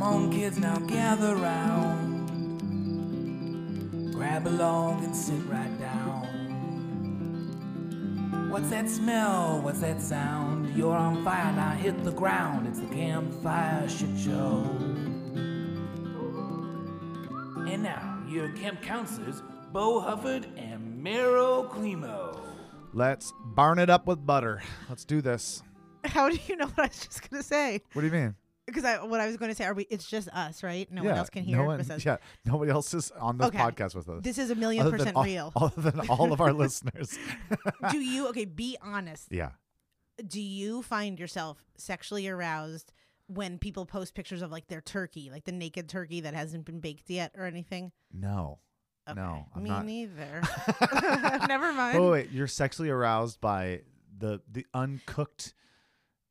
Come on, kids, now gather round. Grab a log and sit right down. What's that smell? What's that sound? You're on fire, now hit the ground. It's the campfire shit show. And now, your camp counselors, Bo Hufford and Meryl Climo. Let's burn it up with butter. Let's do this. How do you know what I was just going to say? What do you mean? Because I, what I was going to say, are we? It's just us, right? No one else can hear no one, yeah, nobody else is on this Okay. podcast with us. This is a million other percent all, real. Other than all of our listeners. do you? Okay, be honest. yeah. do you find yourself sexually aroused when people post pictures of like their turkey, like the naked turkey that hasn't been baked yet or anything? No. Okay. No, I'm me not. neither. Never mind. Oh wait, you're sexually aroused by the the uncooked.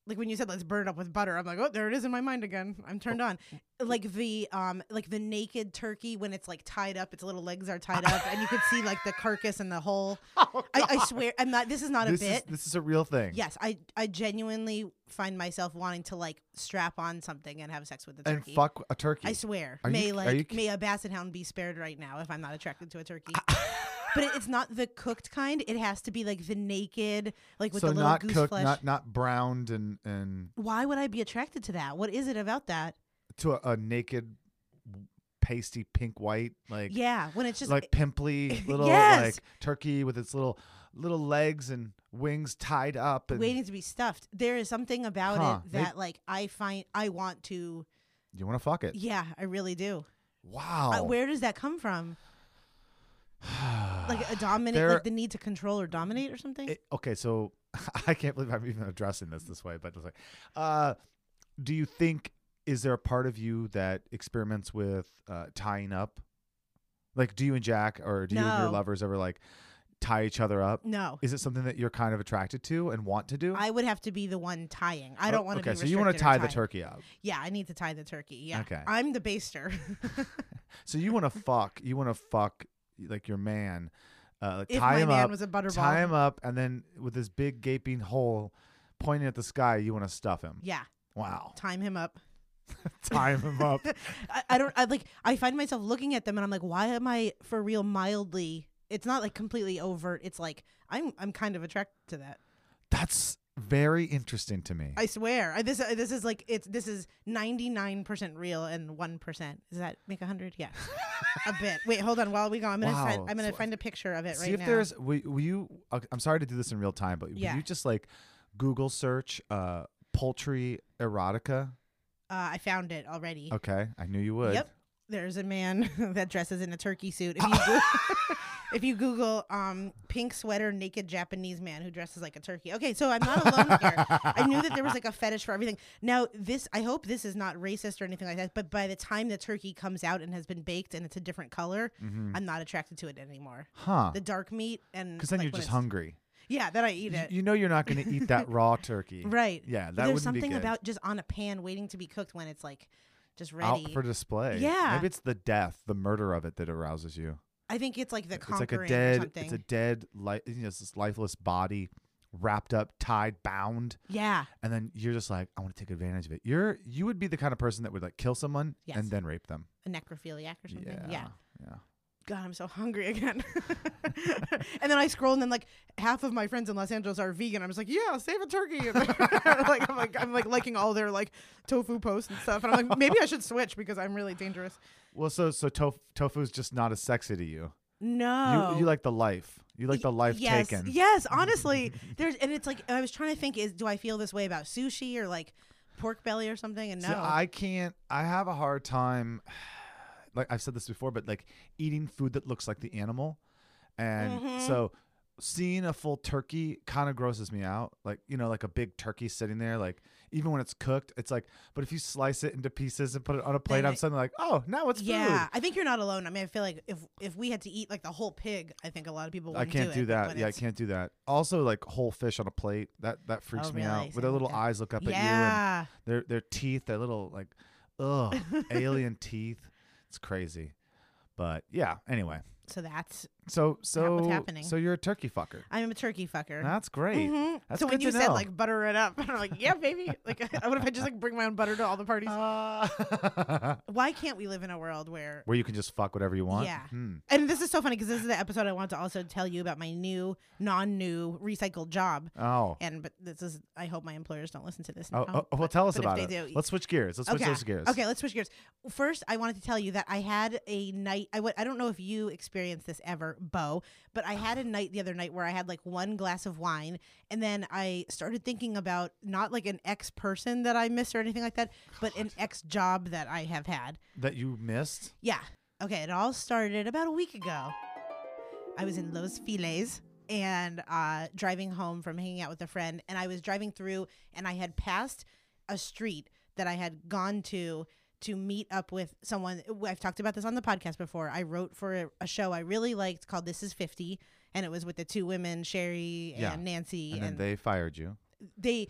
Like when you said let's burn it up with butter, I'm like, oh, there it is in my mind again. I'm turned on. Like the um, like the naked turkey when it's like tied up, its little legs are tied up, and you could see like the carcass and the whole. Oh, I, I swear, I'm not. This is not a this is bit. this is a real thing. Yes, I I genuinely find myself wanting to like strap on something and have sex with the turkey. And fuck a turkey. I swear. Are you- may are like you- may a basset hound be spared right now if I'm not attracted to a turkey. But it, it's not the cooked kind. It has to be like the naked, like with so the little not goose cooked, flesh. not not browned and and Why would I be attracted to that? What is it about that? to a, a naked, pasty pink white like yeah, when it's just like pimply little Yes. like turkey with its little little legs and wings tied up and waiting to be stuffed. There is something about Huh, it they- that like I find I want to. you want to fuck it. Yeah, I really do. Wow. Uh, where does that come from? Like a dominate, There- like the need to control or dominate or something. It- okay, so I can't believe I'm even addressing this this way, but like, uh, do you think is there a part of you that experiments with uh, tying up? Like, do you and Jack or do you and your lovers ever like tie each other up? no, Is it something that you're kind of attracted to and want to do? I would have to be the one tying. I Oh, don't want to Okay, so you want to tie the turkey up. Yeah, I need to tie the turkey. Yeah. Okay. I'm the baster. So you want to fuck. You want to fuck like your man. Uh, like, if tie my him man up. was a butterball. tie him up, and then with this big gaping hole pointing at the sky, you want to stuff him. Yeah. Wow. Time him up. Tie him up. I, I don't I like I find myself looking at them and I'm like, why am I for real mildly it's not like completely overt. It's like I'm I'm kind of attracted to that. That's very interesting to me. I swear. I, this uh, this is like it's this is 99% real and 1%. Does that make a 100? Yeah. a bit. Wait, hold on. While we go, I'm going to Wow. find, I'm going So- find a picture of it See right if now. there's. Will, will you? I'm sorry to do this in real time, but Yeah. will you just like Google search uh, poultry erotica? uh, I found it already. Okay, I knew you would. Yep. There's a man that dresses in a turkey suit. If you go- if you Google um, pink sweater naked Japanese man who dresses like a turkey. Okay, so I'm not alone here. I knew that there was like a fetish for everything. Now this, I hope this is not racist or anything like that. But by the time the turkey comes out and has been baked and it's a different color, I'm not attracted to it anymore. Huh? The dark meat and Because then like, you're just hungry. Yeah, then I eat it. You know you're not going to eat that raw turkey. right. Yeah, that There's something be good. about just on a pan waiting to be cooked when it's like just out ready. for display. Yeah. Maybe it's the death, the murder of it that arouses you. I think it's like the it's like a dead. It's a dead, li- you know, it's this lifeless body wrapped up, tied, bound, Yeah. and then you're just like, I want to take advantage of it. You're you would be the kind of person that would like kill someone Yes. and then rape them. A necrophiliac or something. Yeah, yeah. yeah. God, I'm so hungry again. and then I scroll, and then like half of my friends in Los Angeles are vegan. I'm just like, yeah, save a turkey. Like I'm like I'm like liking all their like tofu posts and stuff. And I'm like, maybe I should switch because I'm really dangerous. Well, so so tof- tofu is just not as sexy to you. No, You you like the life. You like the life yes, taken. Yes, honestly, there's and it's like I was trying to think: is do I feel this way about sushi or like pork belly or something? And no, See, I can't. I have a hard time. Like I've said this before, but like eating food that looks like the animal, and Mm-hmm. so seeing a full turkey kind of grosses me out. Like you know, like a big turkey sitting there, like even when it's cooked, it's like. But if you slice it into pieces and put it on a plate, Then I'm it- suddenly like, oh, now it's yeah, food. I think you're not alone. I mean, I feel like if if we had to eat like the whole pig, I think a lot of people. I Wouldn't can't do, it, but that. Yeah, I can't do that. Also, like whole fish on a plate that that freaks Oh, me really? out. With their little that. eyes look up at you. Yeah. their their teeth, their little like, ugh, alien teeth. It's crazy. But yeah. Anyway, So that's so so what's happening. so you're a turkey fucker. I'm a turkey fucker. That's great. Mhm. That's so when you said know. like butter it up, I'm like, yeah, baby. Like, what if I just like bring my own butter to all the parties? Uh, Why can't we live in a world where? where you can just fuck whatever you want. Yeah, Hmm. and this is so funny because this is the episode I want to also tell you about my new, non-new recycled job. Oh. And but this is, I hope my employers don't listen to this. Oh, now, oh, well, but- tell us about it. do- Let's switch gears. Let's switch okay. those gears. Okay, let's switch gears. First, I wanted to tell you that I had a night. I w- I don't know if you experienced this ever, Bo, but I had a night the other night where I had like one glass of wine, and then I started thinking about not like an ex person that I miss or anything like that, but an ex job that I have had. That you missed. Yeah. Okay, it all started about a week ago. I was in Los Feliz and uh, driving home from hanging out with a friend, and I was driving through, and I had passed a street that I had gone to to meet up with someone. I've talked about this on the podcast before. I wrote for a, a show I really liked called This Is 50, and it was with the two women, Sherry and Yeah. Nancy, And then they fired you. they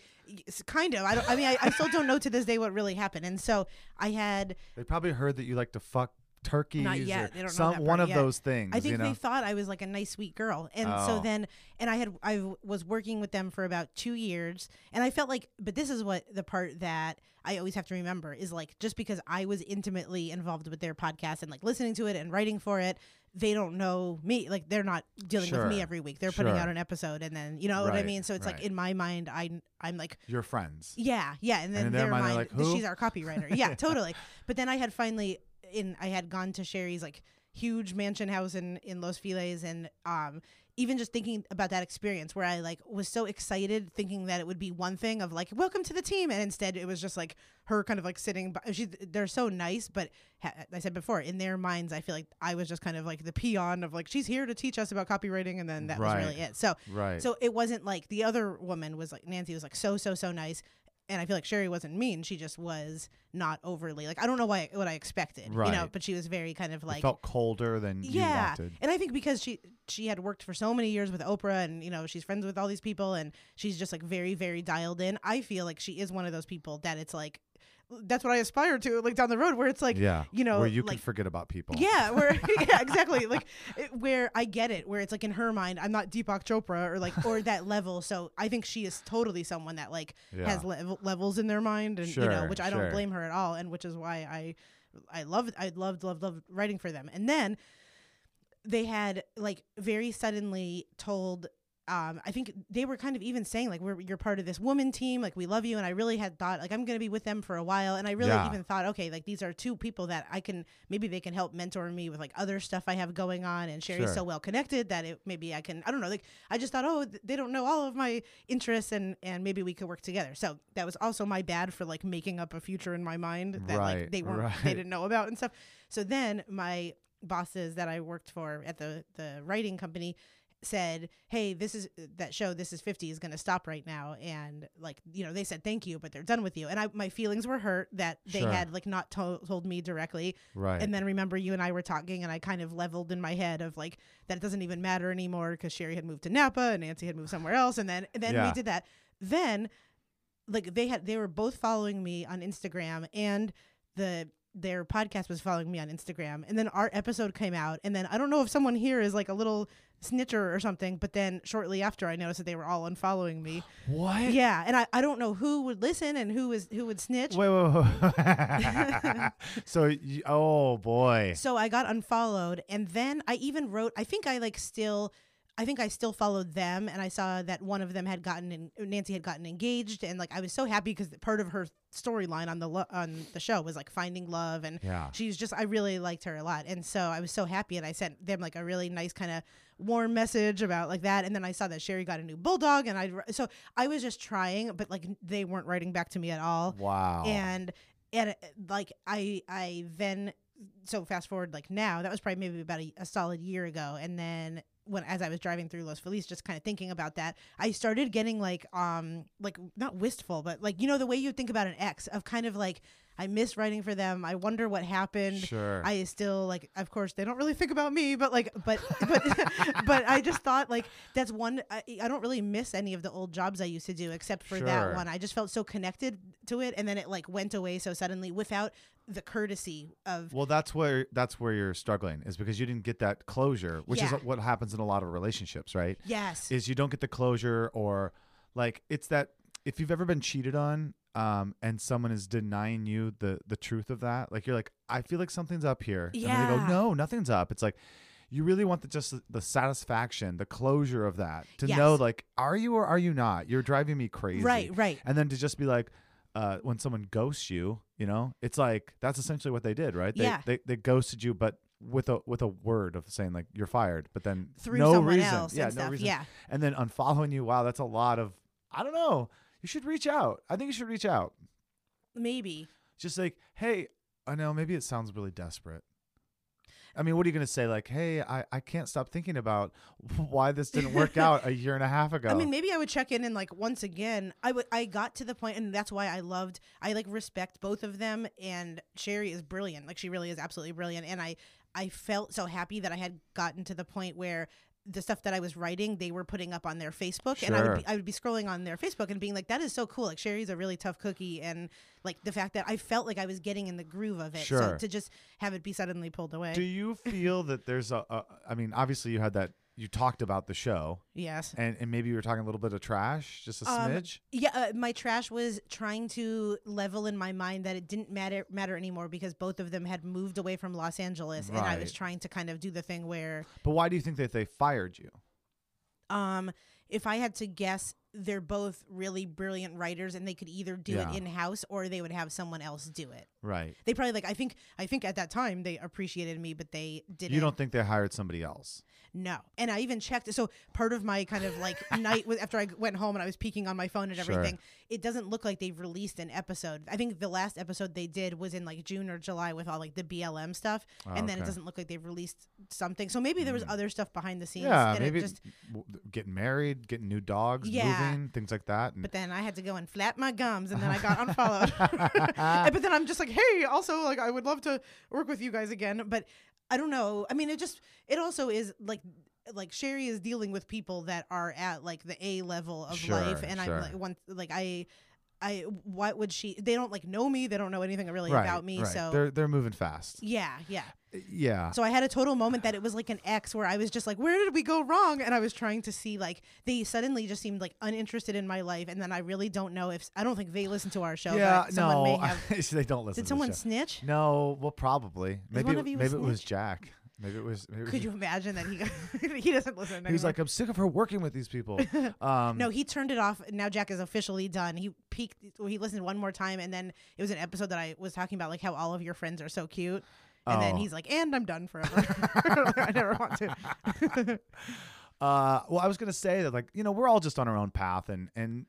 kind of. I don't. I mean, I, I still don't know to this day what really happened, and so I had They probably heard that you like to fuck turkeys Not yet. They don't know some that one of yet. those things. I think you know? they thought I was like a nice, sweet girl, and so Oh. then, and I had I w- was working with them for about two years, and I felt like, but this is what the part that I always have to remember is like, just because I was intimately involved with their podcast and like listening to it and writing for it, they don't know me. Like they're not dealing with me every week. They're putting out an episode, and then you know what I mean. So it's like in my mind, I I'm like You're friends. yeah, yeah, and then in their their mind, they're mind, like, she's our copywriter. Yeah, totally. But then I had finally in I had gone to Sherry's like huge mansion house in in Los Feliz, and um even just thinking about that experience where I like was so excited thinking that it would be one thing of like welcome to the team, and instead it was just like her kind of like sitting. By, she they're so nice, but ha- I said before in their minds I feel like I was just kind of like the peon of like she's here to teach us about copywriting, and then that Right. was really it. So Right. so it wasn't like the other woman was like Nancy was like so so so nice, and I feel like Sherry wasn't mean. She just was not overly like I don't know why what I expected, right. you know. But she was very kind of It like felt colder than you yeah, wanted. and I think because she she had worked for so many years with Oprah, and you know she's friends with all these people, and she's just like very very dialed in. I feel like she is one of those people that it's like that's what I aspire to, like down the road, where it's like Yeah. you know where you like can forget about people. yeah, where yeah, exactly. Like it- where I get it, where it's like in her mind, I'm not Deepak Chopra or like or that level. So I think she is totally someone that like has Yeah. level, levels in their mind, and you know, which I don't sure. blame her at all, and which is why I I loved I loved loved loved writing for them. And then they had like very suddenly told um, I think they were kind of even saying like we're you're part of this woman team like we love you and I really had thought like I'm gonna be with them for a while and I really Yeah. even thought okay like these are two people that I can maybe they can help mentor me with like other stuff I have going on and Sherry's Sure. so well connected that it maybe I can I don't know like I just thought oh th- they don't know all of my interests and and maybe we could work together so that was also my bad for like making up a future in my mind that like they weren't right. they didn't know about and stuff so then my bosses that I worked for at the the writing company said, "Hey, this is uh, that show. This is fifty is going to stop right now." And like you know, they said thank you, but they're done with you. And I my feelings were hurt that they Sure. had like not to- told me directly. Right. And then remember you and I were talking, and I kind of leveled in my head of like that it doesn't even matter anymore because Sherry had moved to Napa and Nancy had moved somewhere else, and then and then Yeah. we did that. Then like they had they were both following me on Instagram and the their podcast was following me on Instagram, and then our episode came out, and then I don't know if someone here is like a little snitcher or something, but then shortly after, I noticed that they were all unfollowing me. What? Yeah, and I, I don't know who would listen and who is who would snitch. Wait, wait, wait. so, you, oh boy. So I got unfollowed, and then I even wrote. I think I like still. I think I still followed them, and I saw that one of them had gotten in, Nancy had gotten engaged, and like I was so happy because part of her storyline on the lo- on the show was like finding love, and Yeah. she's just I really liked her a lot, and so I was so happy, and I sent them like a really nice kind of warm message about like that, and then I saw that Sherry got a new bulldog, and I so I was just trying, but like they weren't writing back to me at all, Wow. and and uh, like I I then so fast forward like now that was probably maybe about a, a solid year ago and then when as I was driving through Los Feliz just kind of thinking about that I started getting like um like not wistful but like you know the way you think about an ex of kind of like I miss writing for them I wonder what happened Sure. I still like of course they don't really think about me but like but but but I just thought like that's one I, I don't really miss any of the old jobs I used to do except for Sure. that one I just felt so connected to it and then it like went away so suddenly without the courtesy of Well, that's where that's where you're struggling is because you didn't get that closure, which Yeah. is what happens in a lot of relationships, right? yes Is you don't get the closure or like it's that if you've ever been cheated on um and someone is denying you the the truth of that, like you're like I feel like something's up here. Yeah. And then they go, "No, nothing's up." It's like you really want the just the, satisfaction, the closure of that. To Yes. know like are you or are you not? You're driving me crazy. Right, right. And then to just be like uh, when someone ghosts you, you know, it's like that's essentially what they did, right? They, Yeah. they they ghosted you, but with a with a word of saying like you're fired, but then Through no reason, else yeah, no stuff, reason, yeah. and then unfollowing you. Wow, that's a lot of. I don't know. You should reach out. I think you should reach out. maybe Just like, hey, I know maybe it sounds really desperate. I mean, what are you going to say? Like, hey, I, I can't stop thinking about why this didn't work out a year and a half ago. I mean, maybe I would check in and like once again, I would. I got to the point, and that's why I loved. I like respect both of them, and Sherry is brilliant. Like she really is absolutely brilliant, and I I felt so happy that I had gotten to the point where the stuff that I was writing, they were putting up on their Facebook, and I would be, I would be scrolling on their Facebook and being like, "That is so cool!" Like Sherry's a really tough cookie, and like the fact that I felt like I was getting in the groove of it. So to just have it be suddenly pulled away, Do you feel that there's a, a? I mean, obviously you had that. You talked about the show, yes. and and maybe you were talking a little bit of trash, just a Um, smidge. Yeah, uh, my trash was trying to level in my mind that it didn't matter matter anymore because both of them had moved away from Los Angeles, and I was trying to kind of do the thing where, But why do you think that they fired you? um, if I had to guess, they're both really brilliant writers, and they could either do Yeah. it in house or they would have someone else do it. Right. They probably like I think I think at that time they appreciated me, but they didn't. You don't think they hired somebody else? No. And I even checked. So part of my kind of like night was after I went home and I was peeking on my phone and everything. Sure. It doesn't look like they've released an episode. I think the last episode they did was in like June or July with all like the BLM stuff, oh, and then it doesn't look like they've released something. So maybe there was hmm. other stuff behind the scenes. Yeah, it maybe just. w- getting married, getting new dogs, Yeah. Moving, things like that. And But then I had to go and flap my gums, and then I got unfollowed. But then I'm just like, hey, also like I would love to work with you guys again, but I don't know. I mean, it just it also is like like Sherry is dealing with people that are at like the A level of Sure, life, and sure. I'm like one like I. I what would she? They don't like know me. They don't know anything really right, about me. right. So they're they're moving fast. yeah, yeah. Uh, yeah. So I had a total moment that it was like an X where I was just like, where did we go wrong? And I was trying to see like they suddenly just seemed like uninterested in my life, and then I really don't know if I don't think they listen to our show. yeah. No, may have. they don't listen. Did to someone the snitch? No. Well, probably. Maybe. one it- of you a maybe it was? Jack. Maybe it was. Maybe was Could you imagine that he got, he doesn't listen? Anymore. like, I'm sick of her working with these people. Um, no, he turned it off. And now Jack is officially done. He peaked. He listened one more time, and then it was an episode that I was talking about, like how all of your friends are so cute. And then Oh. he's like, "And I'm done forever. I never want to." Uh, well, I was gonna say that, like, you know, we're all just on our own path, and and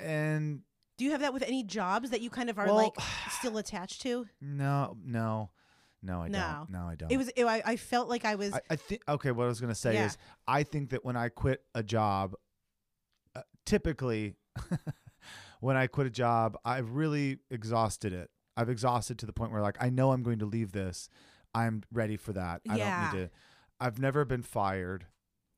and Do you have that with any jobs that you kind of are Well- like still attached to? no, no, no, I No. don't. No, I don't. It was. It, I, I felt like I was. I, I think okay. What I was gonna say Yeah. is, I think that when I quit a job, uh, typically, when I quit a job, I've really exhausted it. I've exhausted to the point where like I know I'm going to leave this. I'm ready for that. I Yeah. don't need to. I've never been fired.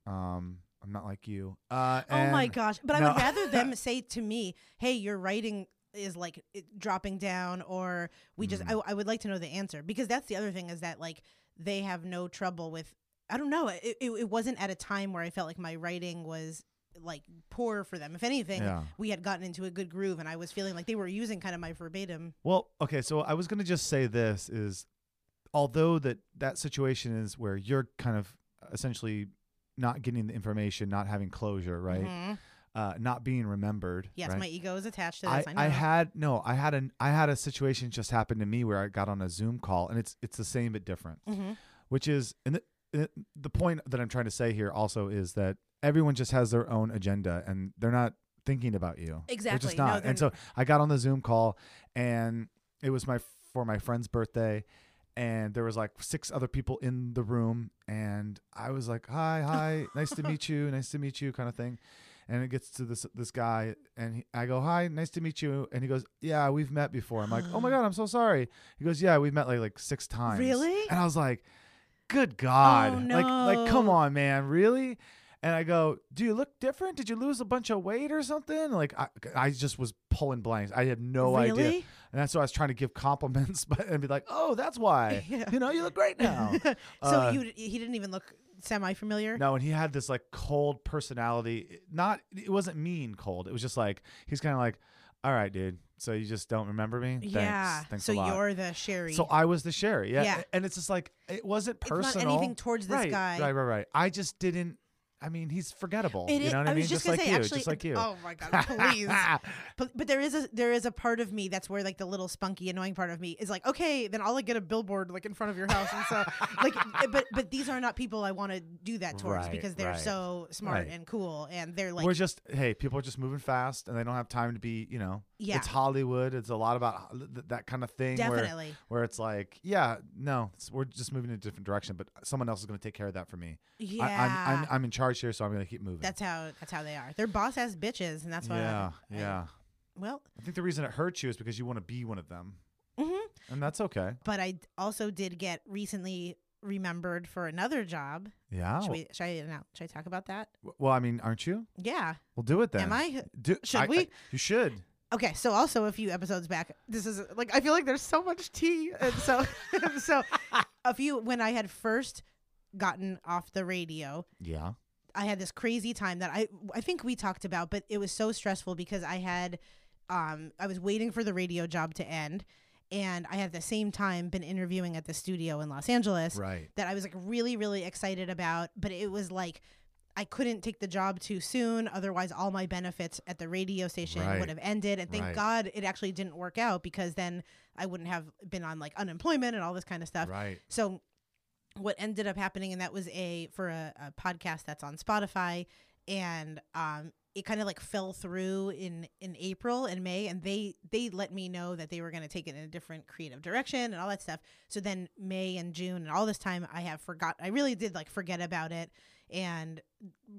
Um, I'm not like you. Uh, oh my and- gosh! But I no. would rather them say to me, "Hey, you're writing is like it dropping down or we just Mm. I, I would like to know the answer because that's the other thing is that like they have no trouble with i don't know it, it, it wasn't at a time where i felt like my writing was like poor for them if anything Yeah. we had gotten into a good groove and i was feeling like they were using kind of my verbatim Well, okay, so I was going to just say this is although that that situation is where you're kind of essentially not getting the information, not having closure, right? Mhm. Uh, not being remembered. yes right? my ego is attached to I, this i, know I had no, I had an I had a situation just happen to me where I got on a Zoom call and it's it's the same but different, Mhm. which is and the, the point that I'm trying to say here also is that everyone just has their own agenda and they're not thinking about you. They're Exactly. just not. they're and so I got on the Zoom call and it was my for my friend's birthday and there was like six other people in the room and I was like, "Hi, hi, nice to meet you, nice to meet you," kind of thing. And it gets to this this guy, and he, I go, "Hi, nice to meet you." And he goes, "Yeah, we've met before." I'm like, "Oh my god, I'm so sorry." He goes, "Yeah, we've met like like six times." Really? And I was like, "Good God! Oh, Like like come on, man, really?" And I go, "Do you look different? Did you lose a bunch of weight or something?" Like I, I just was pulling blanks. I had no idea, and that's why I was trying to give compliments, but and be like, "Oh, that's why. Yeah. You know, you look great now." so Uh, you he didn't even look semi familiar no, and he had this like cold personality. Not, it wasn't mean cold. It was just like he's kind of like, "All right, dude. So you just don't remember me? Thanks. yeah Thanks so a lot." you're the sherry So I was the sherry, yeah. Yeah. And it's just like it wasn't It's not personal. anything towards this right, guy. Right, right, right. I just didn't. I mean, he's forgettable. It you is- know what I, I mean? was just, like say, you, actually, just like you. Oh my god, please! but but there is a there is a part of me that's where like the little spunky, annoying part of me is like, okay, then I'll like get a billboard like in front of your house, and so like, eh, but but these are not people I want to do that towards Right, because they're right, so smart right. and cool, and they're like, We're just hey, people are just moving fast, and they don't have time to be. You know, Yeah. it's Hollywood. It's a lot about th- that kind of thing. Where, definitely. where it's like, yeah, no, it's, we're just moving in a different direction, but someone else is going to take care of that for me. Yeah, I, I'm, I'm I'm in charge here, so I'm going to keep moving. that's how that's how they are. They're boss ass bitches, and that's why. yeah, I- yeah. Well, I think the reason it hurts you is because you want to be one of them, Mm-hmm. and that's okay. but I also did get recently remembered for another job. Yeah. Should, we, should I now? Should I talk about that? Well, I mean, aren't you? Yeah. We'll do it then. Am I? Do, Should I- we? I- you should. Okay, so also a few episodes back, this is like I feel like there's so much tea, and so so a few when I had first gotten off the radio, Yeah. I had this crazy time that I I think we talked about, but it was so stressful because I had um I was waiting for the radio job to end, and I had at the same time been interviewing at the studio in Los Angeles Right. that I was like really really excited about, but it was like I couldn't take the job too soon. Otherwise, all my benefits at the radio station Right. would have ended. And thank Right. God it actually didn't work out because then I wouldn't have been on like unemployment and all this kind of stuff. Right. So, what ended up happening, and that was a for a, a podcast that's on Spotify, and um, it kind of like fell through in in April and May, and they they let me know that they were going to take it in a different creative direction and all that stuff. So then May and June and all this time, I have forgot. I really did like forget about it, and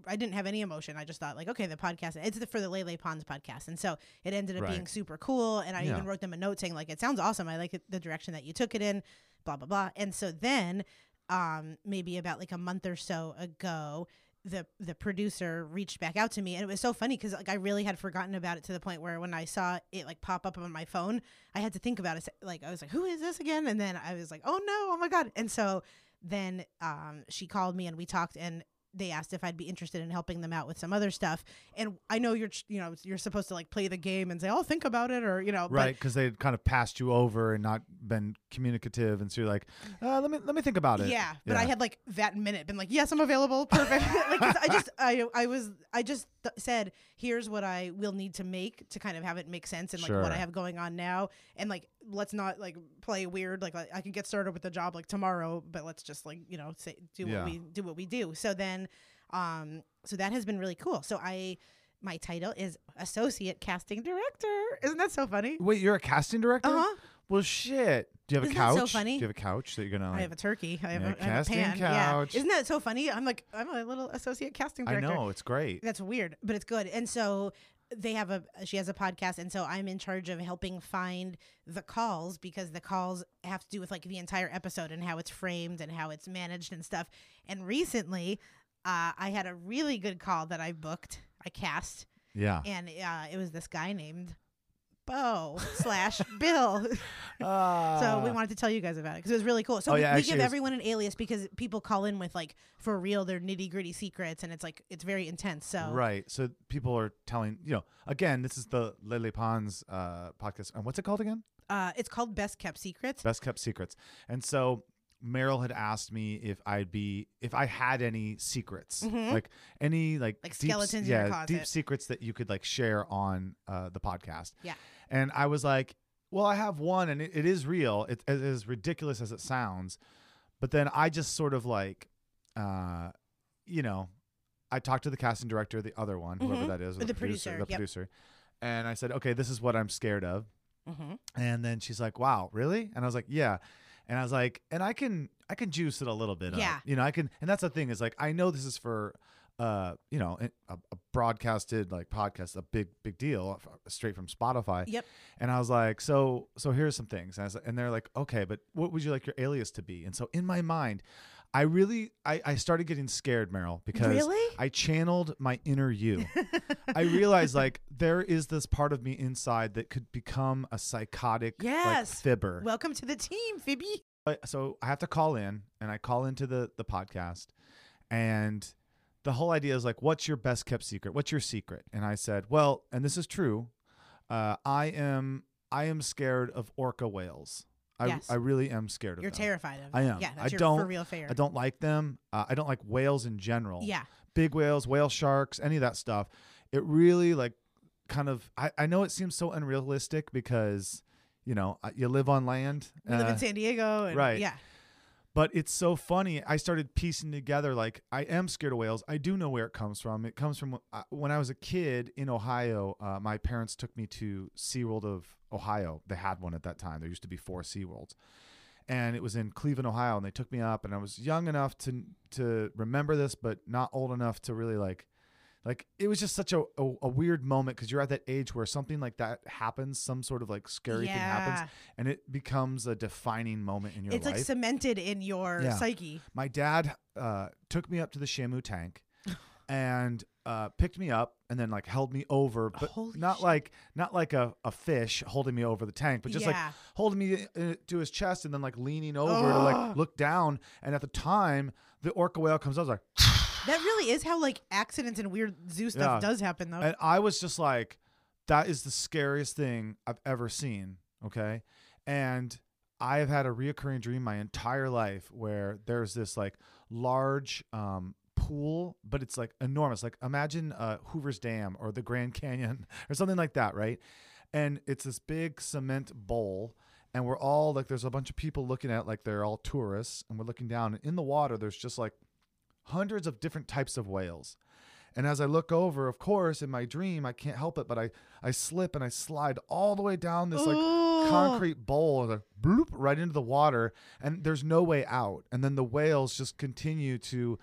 I didn't have any emotion. I just thought like, okay, the podcast it's the, for the Lele Pons podcast, and so it ended up being super cool. And I Yeah. even wrote them a note saying like, it sounds awesome. I like the direction that you took it in, blah blah blah. And so then, um, maybe about like a month or so ago. The the producer reached back out to me and it was so funny because like I really had forgotten about it to the point where when I saw it like pop up on my phone I had to think about it like I was like who is this again and then I was like oh no oh my god and so then um, she called me and we talked and they asked if I'd be interested in helping them out with some other stuff. And I know you're, you know, you're supposed to like play the game and say, "Oh, think about it," or you know, Right, because they kind of passed you over and not been communicative, and so you're like, uh, "Let me let me think about it." yeah, but I had like that minute been like, "Yes, I'm available." Perfect. like 'cause I just, I, I was, I just th- said, "Here's what I will need to make to kind of have it make sense and like what I have going on now, and like let's not like play weird. Like, like I can get started with the job like tomorrow, but let's just like you know say do Yeah. what we do what we do. So then, um, so that has been really cool. So I. My title is associate casting director. Isn't that so funny? Wait, you're a casting director? Uh huh. Well, shit. Do you have Isn't a that so funny? Do you have a couch that you're gonna? Like, I have a turkey. I have, Yeah, a, I have a pan. couch. Yeah. Isn't that so funny? I'm like, I'm a little associate casting director. I know it's great. That's weird, but it's good. And so they have a she has a podcast and so I'm in charge of helping find the calls because the calls have to do with like the entire episode and how it's framed and how it's managed and stuff. And recently, uh, I had a really good call that I booked. I cast Yeah. and uh, it was this guy named Bo slash Bill. so we wanted to tell you guys about it because it was really cool. So Oh, we, yeah, we give everyone an alias because people call in with like for real their nitty gritty secrets, and it's like it's very intense. So Right. So people are telling, you know, again, this is the Lele Pons uh, podcast. And what's it called again? uh, it's called Best Kept Secrets. Best Kept Secrets. And so Meryl had asked me if I'd be, if I had any secrets, like any like, Mm-hmm. Like deep, skeletons in your yeah, deep secrets that you could like share on uh, the podcast. Yeah. And I was like, well, I have one and it, it is real. It, it is ridiculous as it sounds. But then I just sort of like, uh, you know, I talked to the casting director, the other one, whoever Mhm. that is, the, the producer, producer, the yep. producer. And I said, okay, this is what I'm scared of. hmm And then she's like, "Wow, really?" And I was like, "Yeah." And I was like, "And I can I can juice it a little bit. up. Yeah. You know, I can and that's the thing is like I know this is for uh, you know, a, a broadcasted like podcast, a big big deal straight from Spotify. Yep. And I was like, "So so here's some things." And, I was, and they're like, "Okay, but what would you like your alias to be?" And so in my mind, I really I, I started getting scared, Meryl, because Really? I channeled my inner you. I realized like there is this part of me inside that could become a psychotic Yes. like fibber. Welcome to the team, Phoebe. But- so I have to call in and I call into the the podcast and the whole idea is like what's your best kept secret? What's your secret? And I said, "Well, and this is true. Uh, I am I am scared of orca whales. I Yes. I really am scared of them. You're them. terrified of. Them. I am. Yeah, I that's your don't- for real fear. I don't like them. Uh, I don't like whales in general. Yeah. Big whales, whale sharks, any of that stuff. It really like kind of. I, I know it seems so unrealistic because you know you live on land. We live uh, in San Diego. And, right. Yeah. but it's so funny. I started piecing together like I am scared of whales. I do know where it comes from. It comes from uh, when I was a kid in Ohio. Uh, my parents took me to SeaWorld of Ohio. They had one at that time. There used to be four SeaWorlds. And it was in Cleveland, Ohio, and they took me up, and I was young enough to to remember this, but not old enough to really like, like it was just such a a, a weird moment because you're at that age where something like that happens, some sort of like scary thing happens, and it becomes a defining moment in your It's life it's like cemented in your Yeah. psyche. my dad uh, took me up to the Shamu tank and uh, picked me up and then like held me over, but Holy not shit. like not like a, a fish holding me over the tank, but just like holding me uh, to his chest and then like leaning over to like look down. And at the time, the orca whale comes up, I was like, That really is how like accidents and weird zoo stuff Yeah. does happen though. and I was just like, that is the scariest thing I've ever seen. Okay. And I have had a reoccurring dream my entire life where there's this like large um, pool, but it's like enormous. Like imagine uh, Hoover's Dam or the Grand Canyon or something like that, right? And it's this big cement bowl. And we're all like, there's a bunch of people looking at it like they're all tourists. And we're looking down. And in the water, there's just like hundreds of different types of whales. And as I look over, of course, in my dream, I can't help it, but I, I slip and I slide all the way down this like Ooh. concrete bowl, like bloop, right into the water, and there's no way out. And then the whales just continue to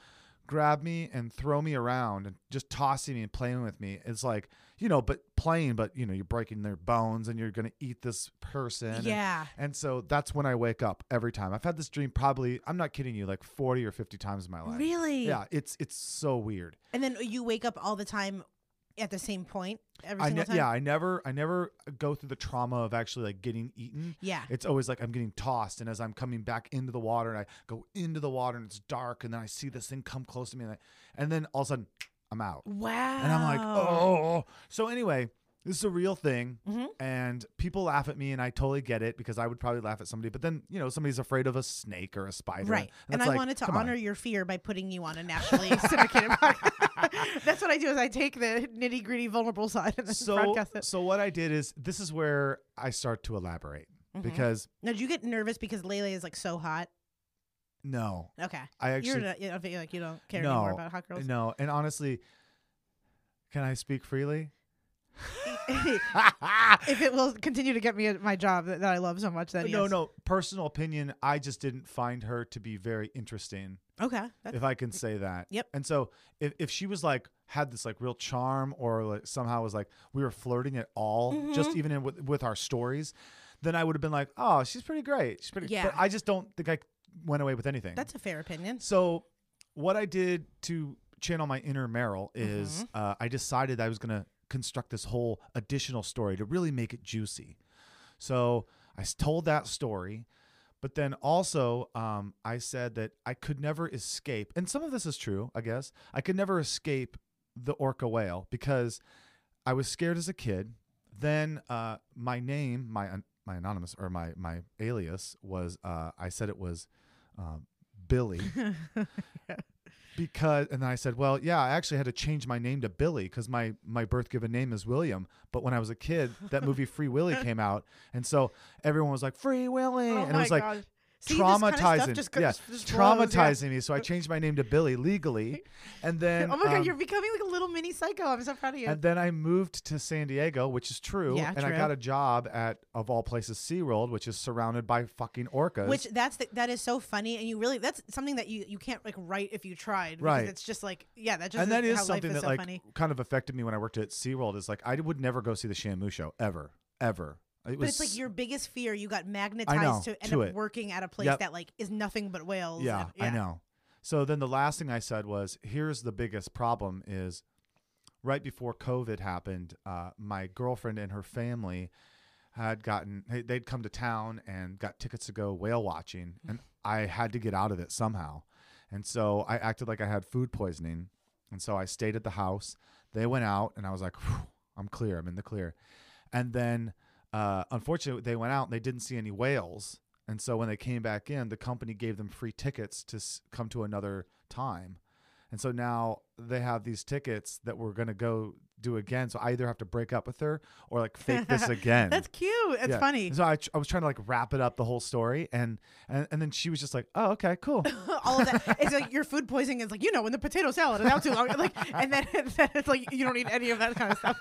grab me and throw me around and just tossing me and playing with me. It's like, you know, but playing, but you know, you're breaking their bones and you're gonna eat this person. and- yeah. and so that's when I wake up every time. I've had this dream probably, I'm not kidding you, like 40 or 50 times in my life. Really? Yeah, it's it's so weird. And then you wake up all the time at the same point every I single ne- time. yeah, I never I never go through the trauma of actually like getting eaten. Yeah. It's always like I'm getting tossed and as I'm coming back into the water and I go into the water and it's dark and then I see this thing come close to me and, I, and then all of a sudden I'm out. Wow. And I'm like, "Oh." So anyway, this is a real thing Mhm. and people laugh at me and I totally get it because I would probably laugh at somebody but then, you know, somebody's afraid of a snake or a spider. Right. And, it's I like, wanted to come on. honor your fear by putting you on a nationally syndicated podcast. That's what I do is I take the nitty gritty vulnerable side and then so broadcast it. so what I did is this is where I start to elaborate Mhm. because Now, did you get nervous because Lele is like so hot? no, Okay. I You're actually not, you know, like you don't care no, anymore about hot girls. no, and honestly, can I speak freely? if it will continue to get me my job that, that I love so much, then no, yes. no, personal opinion. I just didn't find her to be very interesting, Okay. If I can say that. Yep. And so, if if she was like had this like real charm, or like somehow was like we were flirting at all, just Mm-hmm. even in, with with our stories, then I would have been like, oh, she's pretty great. She's pretty. Yeah. But I just don't think I went away with anything. that's a fair opinion. So, what I did to channel my inner Meryl is Mm-hmm. uh, I decided I was going to construct this whole additional story to really make it juicy. So I told that story, but then also um, I said that I could never escape, and some of this is true, I guess. I could never escape the orca whale because I was scared as a kid. Then uh, my name, my my anonymous or my my alias was uh, I said it was um, Billy because and then I said, well, yeah, I actually had to change my name to Billy because my my birth given name is William. But when I was a kid, that movie Free Willy came out, and so everyone was like Free Willy, Oh and it was like God. See, this kind of traumatizing, just yeah, blows, yeah. traumatizing me. So I changed my name to Billy legally, and then Oh my god, um, you're becoming like a little mini psycho. I'm so proud of you. and then I moved to San Diego, which is true. Yeah, and I got a job at, of all places, SeaWorld, which is surrounded by fucking orcas. Which that's the, that is so funny, and you really that's something that you you can't like write if you tried. because Right. It's just like yeah, that just and that is is how something is that so like funny. kind of affected me when I worked at SeaWorld. Is like I would never go see the Shamu show ever, ever. It But it's like your biggest fear. You got magnetized know, to end to up it. working at a place Yep. that like is nothing but whales. yeah, and- I know. So then the last thing I said was, here's the biggest problem is right before COVID happened, uh, my girlfriend and her family had gotten they- they'd come to town and got tickets to go whale watching and I had to get out of it somehow. And so I acted like I had food poisoning. And so I stayed at the house. They went out and I was like, I'm clear. I'm in the clear. And then uh, unfortunately they went out and they didn't see any whales. And so when they came back in, the company gave them free tickets to s- come to another time. And so now they have these tickets that we're going to go do again. So I either have to break up with her or like fake this again. That's cute. It's Yeah. funny. So I, tr- I was trying to like wrap it up the whole story, and and, and then she was just like, "Oh, okay, cool." all of that. It's like your food poisoning is like you know when the potato salad is out too long, like, and then, then it's like you don't need any of that kind of stuff.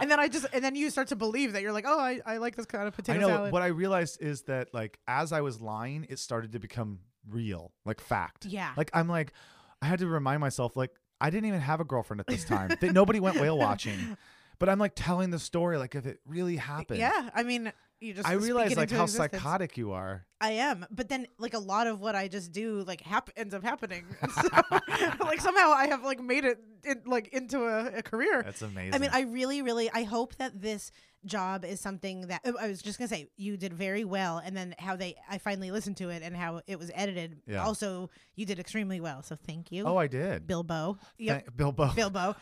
and then I just and then you start to believe that you're like, oh, I, I like this kind of potato I know. salad. What I realized is that like as I was lying, it started to become real, like fact. Yeah. Like I'm like, I had to remind myself like I didn't even have a girlfriend at this time. that nobody went whale watching, but I'm like telling the story like if it really happened. yeah, I mean, you just I realize like how existence. psychotic you are. I am, but then like a lot of what I just do like hap- ends up happening. So, like somehow I have like made it like into a, a career. That's amazing. I mean, I really, really, I hope that this job is something that oh, I was just gonna say you did very well, and then how they, I finally listened to it and how it was edited. Yeah. Also, you did extremely well, so thank you, oh, I did. Bilbo. Yep. Thank- Bilbo. Bilbo,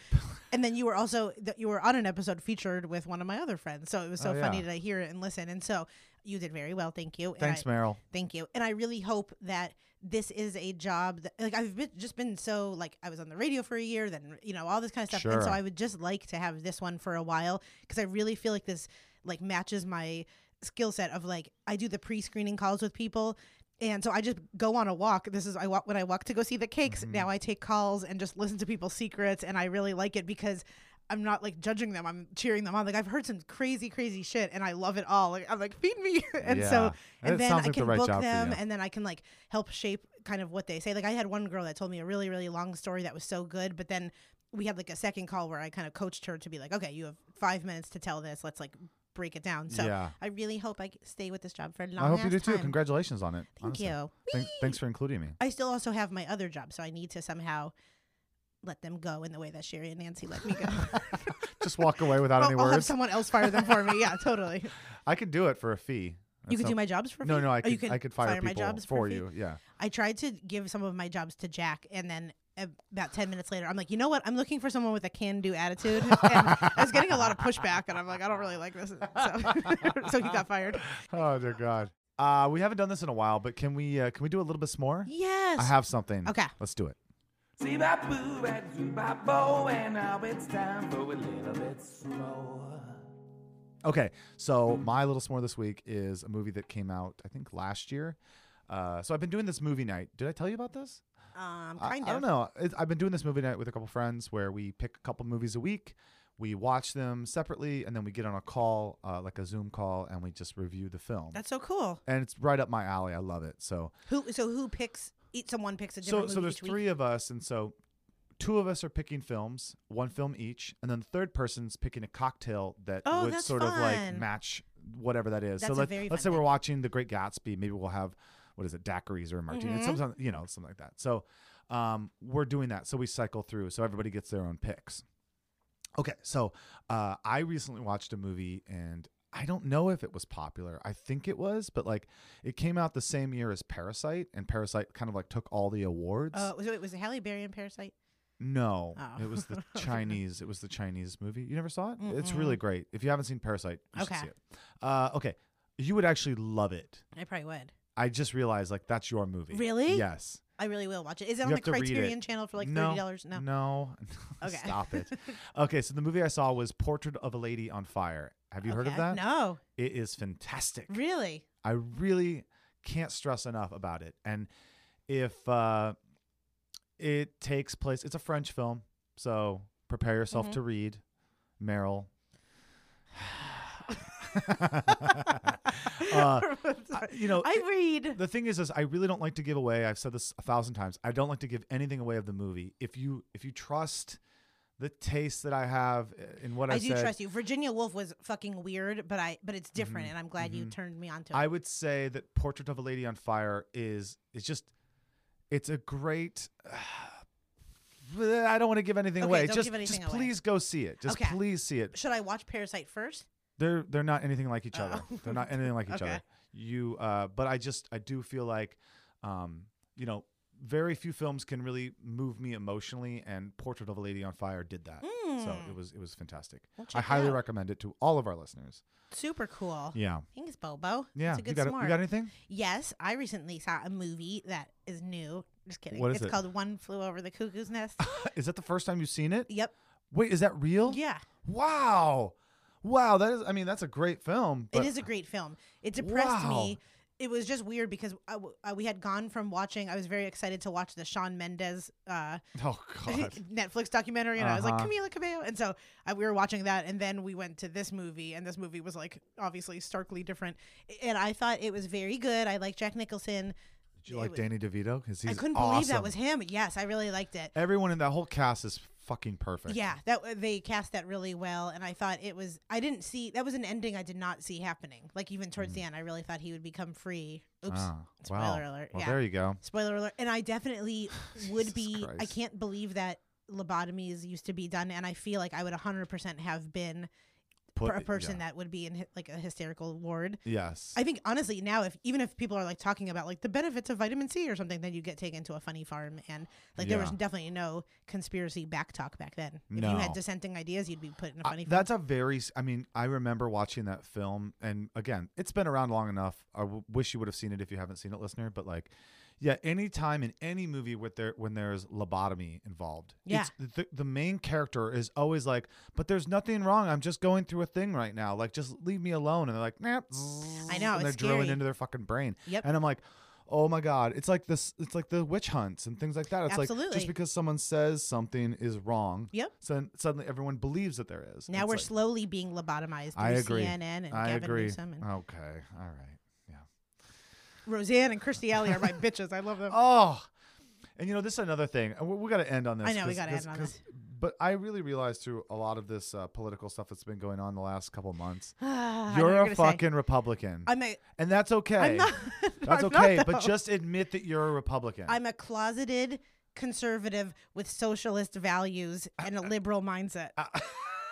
and then you were also that you were on an episode featured with one of my other friends, so it was so Oh, funny yeah. to hear it and listen. And so you did very well, thank you. And Thanks, I- Meryl. Thank you. And I really hope that this is a job that like I've been, just been so like I was on the radio for a year, then you know all this kind of stuff, and so I would just like to have this one for a while because I really feel like this like matches my skill set of like I do the pre-screening calls with people. And so I just go on a walk. This is I walk when I walk to go see the cakes. Mm-hmm. Now I take calls and just listen to people's secrets, and I really like it because I'm not like judging them. I'm cheering them on. Like I've heard some crazy, crazy shit, and I love it all. Like I'm like feed me, and Yeah. so and then I like the can right book them, and then I can like help shape kind of what they say. Like I had one girl that told me a really, really long story that was so good, but then we had like a second call where I kind of coached her to be like, okay, you have five minutes to tell this. Let's like break it down. So Yeah. I really hope I stay with this job for a long time. I hope you do too. Congratulations on it. Thank honestly. you. Thank- thanks for including me. I still also have my other job, so I need to somehow let them go in the way that Sherry and Nancy let me go. Just walk away without I'll, any I'll have words. someone else fire them for me. Yeah, totally. I could do it for a fee. You That's could do my jobs for No, free? no, I Oh, could, you could I could fire, my people jobs for free? you. Yeah. I tried to give some of my jobs to Jack, and then about 10 minutes later, I'm like, you know what? I'm looking for someone with a can do attitude. and I was getting a lot of pushback, and I'm like, I don't really like this. So, so he got fired. Oh dear God. Uh, we haven't done this in a while, but can we uh, can we do a little bit more? Yes. I have something. Okay. Let's do it. See bop boo and zoo bop bo, and now it's time for a little bit slower. Okay, so my little s'more this week is a movie that came out I think last year. Uh, so I've been doing this movie night. Did I tell you about this? Um, I- kind I, of. don't know. I've been doing this movie night with a couple friends where we pick a couple movies a week. We watch them separately, and then we get on a call, uh, like a Zoom call, and we just review the film. That's so cool. and it's right up my alley. I love it. So Who? So who picks? Each someone picks a so different so movie there's each week? three of us, and so two of us are picking films, one film each, and then the third person's picking a cocktail that Oh, would sort of like match whatever that is. That's so let, fun say we're watching The Great Gatsby. Maybe we'll have what is it, daiquiris or a martini, Mhm. Some- some, you know, something like that. So um, we're doing that. So we cycle through. So everybody gets their own picks. Okay, so uh, I recently watched a movie and I don't know if it was popular. I think it was, but like it came out the same year as Parasite, and Parasite kind of like took all the awards. Uh, was it was it Halle Berry in Parasite? no, Oh. it was the Chinese. It was the Chinese movie. You never saw it? It's really great. If you haven't seen Parasite, you Okay. should see it. Uh, okay, you would actually love it. I probably would. I just realized like that's your movie. Really? Yes. I really will watch it. Is it You on the have to read Criterion channel for like no, thirty dollars? No. No. Okay. Stop it. Okay, so the movie I saw was Portrait of a Lady on Fire. Have you heard of that? No. It is fantastic. Really? I really can't stress enough about it. And if uh, it takes place, it's a French film, so prepare yourself Mm-hmm. to read. Meryl. uh, I- you know, I read. the thing is, is I really don't like to give away. I've said this a thousand times. I don't like to give anything away of the movie. If you if you trust the taste that I have in what I, I do said, trust you. Virginia Woolf was fucking weird, but I but it's different, and I'm glad you turned me on to it. Mm-hmm. I would say that Portrait of a Lady on Fire is is just it's a great I don't want to give anything Okay, away. don't just give anything just away. please go see it. Just Okay. please see it. Should I watch Parasite first? They're they're not anything like each other. They're not anything like each Oh. Okay. other. You uh but I just I do feel like um you know very few films can really move me emotionally and Portrait of a Lady on Fire did that. So hmm. it was it was fantastic. We'll I highly out. recommend it to all of our listeners. Super cool. Yeah. Thanks, Bobo. Yeah. It's a You good got, smart. you got anything? Yes, I recently saw a movie that is new. Just kidding. What is it's it? called One Flew Over the Cuckoo's Nest. Is that the first time you've seen it? yep. Wait, is that real? Yeah. Wow. Wow, that is I mean that's a great film. It is a great film. It depressed Wow. me. It was just weird because I uh, we had gone from watching. I was very excited to watch the Shawn Mendes uh, Oh god. Netflix documentary, and I was like Uh-huh. Camila Cabello, and so uh, we were watching that, and then we went to this movie, and this movie was like obviously starkly different, and I thought it was very good. I like Jack Nicholson. Did you like Danny DeVito? Because I couldn't believe that was him. Yes, I really liked it. Everyone in that whole cast is fucking perfect. Yeah, that they cast that really well, and I thought it was. I didn't see that was an ending I did not see happening. Like even towards the end, I really thought he would become free. Oops, Mm. Ah, spoiler wow. alert. Well, yeah, there you go. spoiler alert. And I definitely would be. I can't believe that lobotomies used to be done, and I feel like I would 100 percent have been Put a person yeah. that would be in like a hysterical ward. Yes. I think honestly now, if even if people are like talking about like the benefits of vitamin C or something, then you get taken to a funny farm, and like there was definitely no conspiracy back talk back then. If No. you had dissenting ideas, you'd be put in a Uh, funny farm. that's a very. I mean, I remember watching that film, and again, it's been around long enough. I w- wish you would have seen it if you haven't seen it, listener. But like, yeah, any time in any movie with there when there's lobotomy involved, Yeah. it's, the, the main character is always like, "But there's nothing wrong. I'm just going through a thing right now. Like, just leave me alone." And they're like, "Nah." I know, And they're it's drilling into their fucking brain. Yep. And I'm like. Oh my God! It's like this. It's like the witch hunts and things like that. It's like just because someone says something is wrong, Yep. so suddenly everyone believes that there is. now It's we're like- slowly being lobotomized through I agree. CNN and I Gavin agree. Newsom and Okay. All right. Roseanne and Kirstie Alley are my bitches. I love them. Oh, and you know this is another thing. and We, we got to end on this. I know, we gotta 'cause- end on 'cause- But I really realized through a lot of this uh, political stuff that's been going on the last couple months, I know what you're a say. fucking Republican, I'm a and that's okay. I'm not- that's not, okay. though. but just admit that you're a Republican. I'm a closeted conservative with socialist values and a liberal mindset.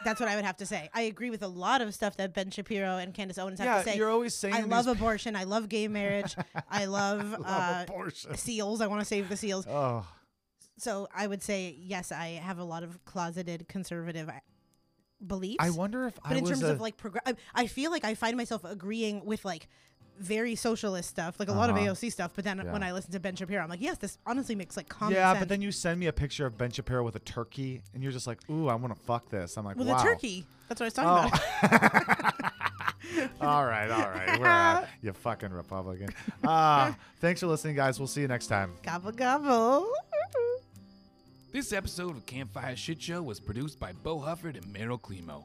That's what I would have to say. I agree with a lot of stuff that Ben Shapiro and Candace Owens have Yeah, to say. you're always saying I love abortion. I love gay marriage. I love, uh, abortion. seals. I want to save the seals. oh, So I would say yes. I have a lot of closeted conservative uh, beliefs. I wonder if but I in terms a, of like progr- I, I feel like I find myself agreeing with like very socialist stuff, like a lot of Uh-huh. AOC stuff. But then Yeah. when I listen to Ben Shapiro, I'm like, yes, this honestly makes like common yeah, sense. but then you send me a picture of Ben Shapiro with a turkey, and you're just like, "Ooh, I want to fuck this." I'm like, with "Wow." a turkey. That's what I was talking about. all right, all right. We're out. You fucking Republican. Uh, thanks for listening, guys. We'll see you next time. gobble gobble. This episode of Campfire Shit Show was produced by Bo Hufford and Meryl Climo.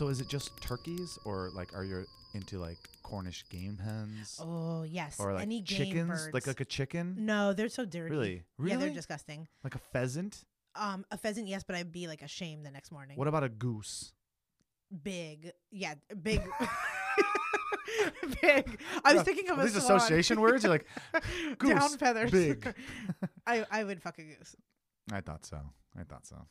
So is it just turkeys, or like are you into like Cornish game hens, Oh yes, or like any game chickens, birds. like like a chicken, no, they're so dirty. Really? really? Yeah, they're disgusting. like a pheasant? Um, a pheasant, yes, but I'd be like ashamed the next morning. What about a goose? Big, yeah, big, big. I was thinking of a these swan. association words? You're like goose, down feathers. big. I I would fuck a goose. I thought so. I thought so.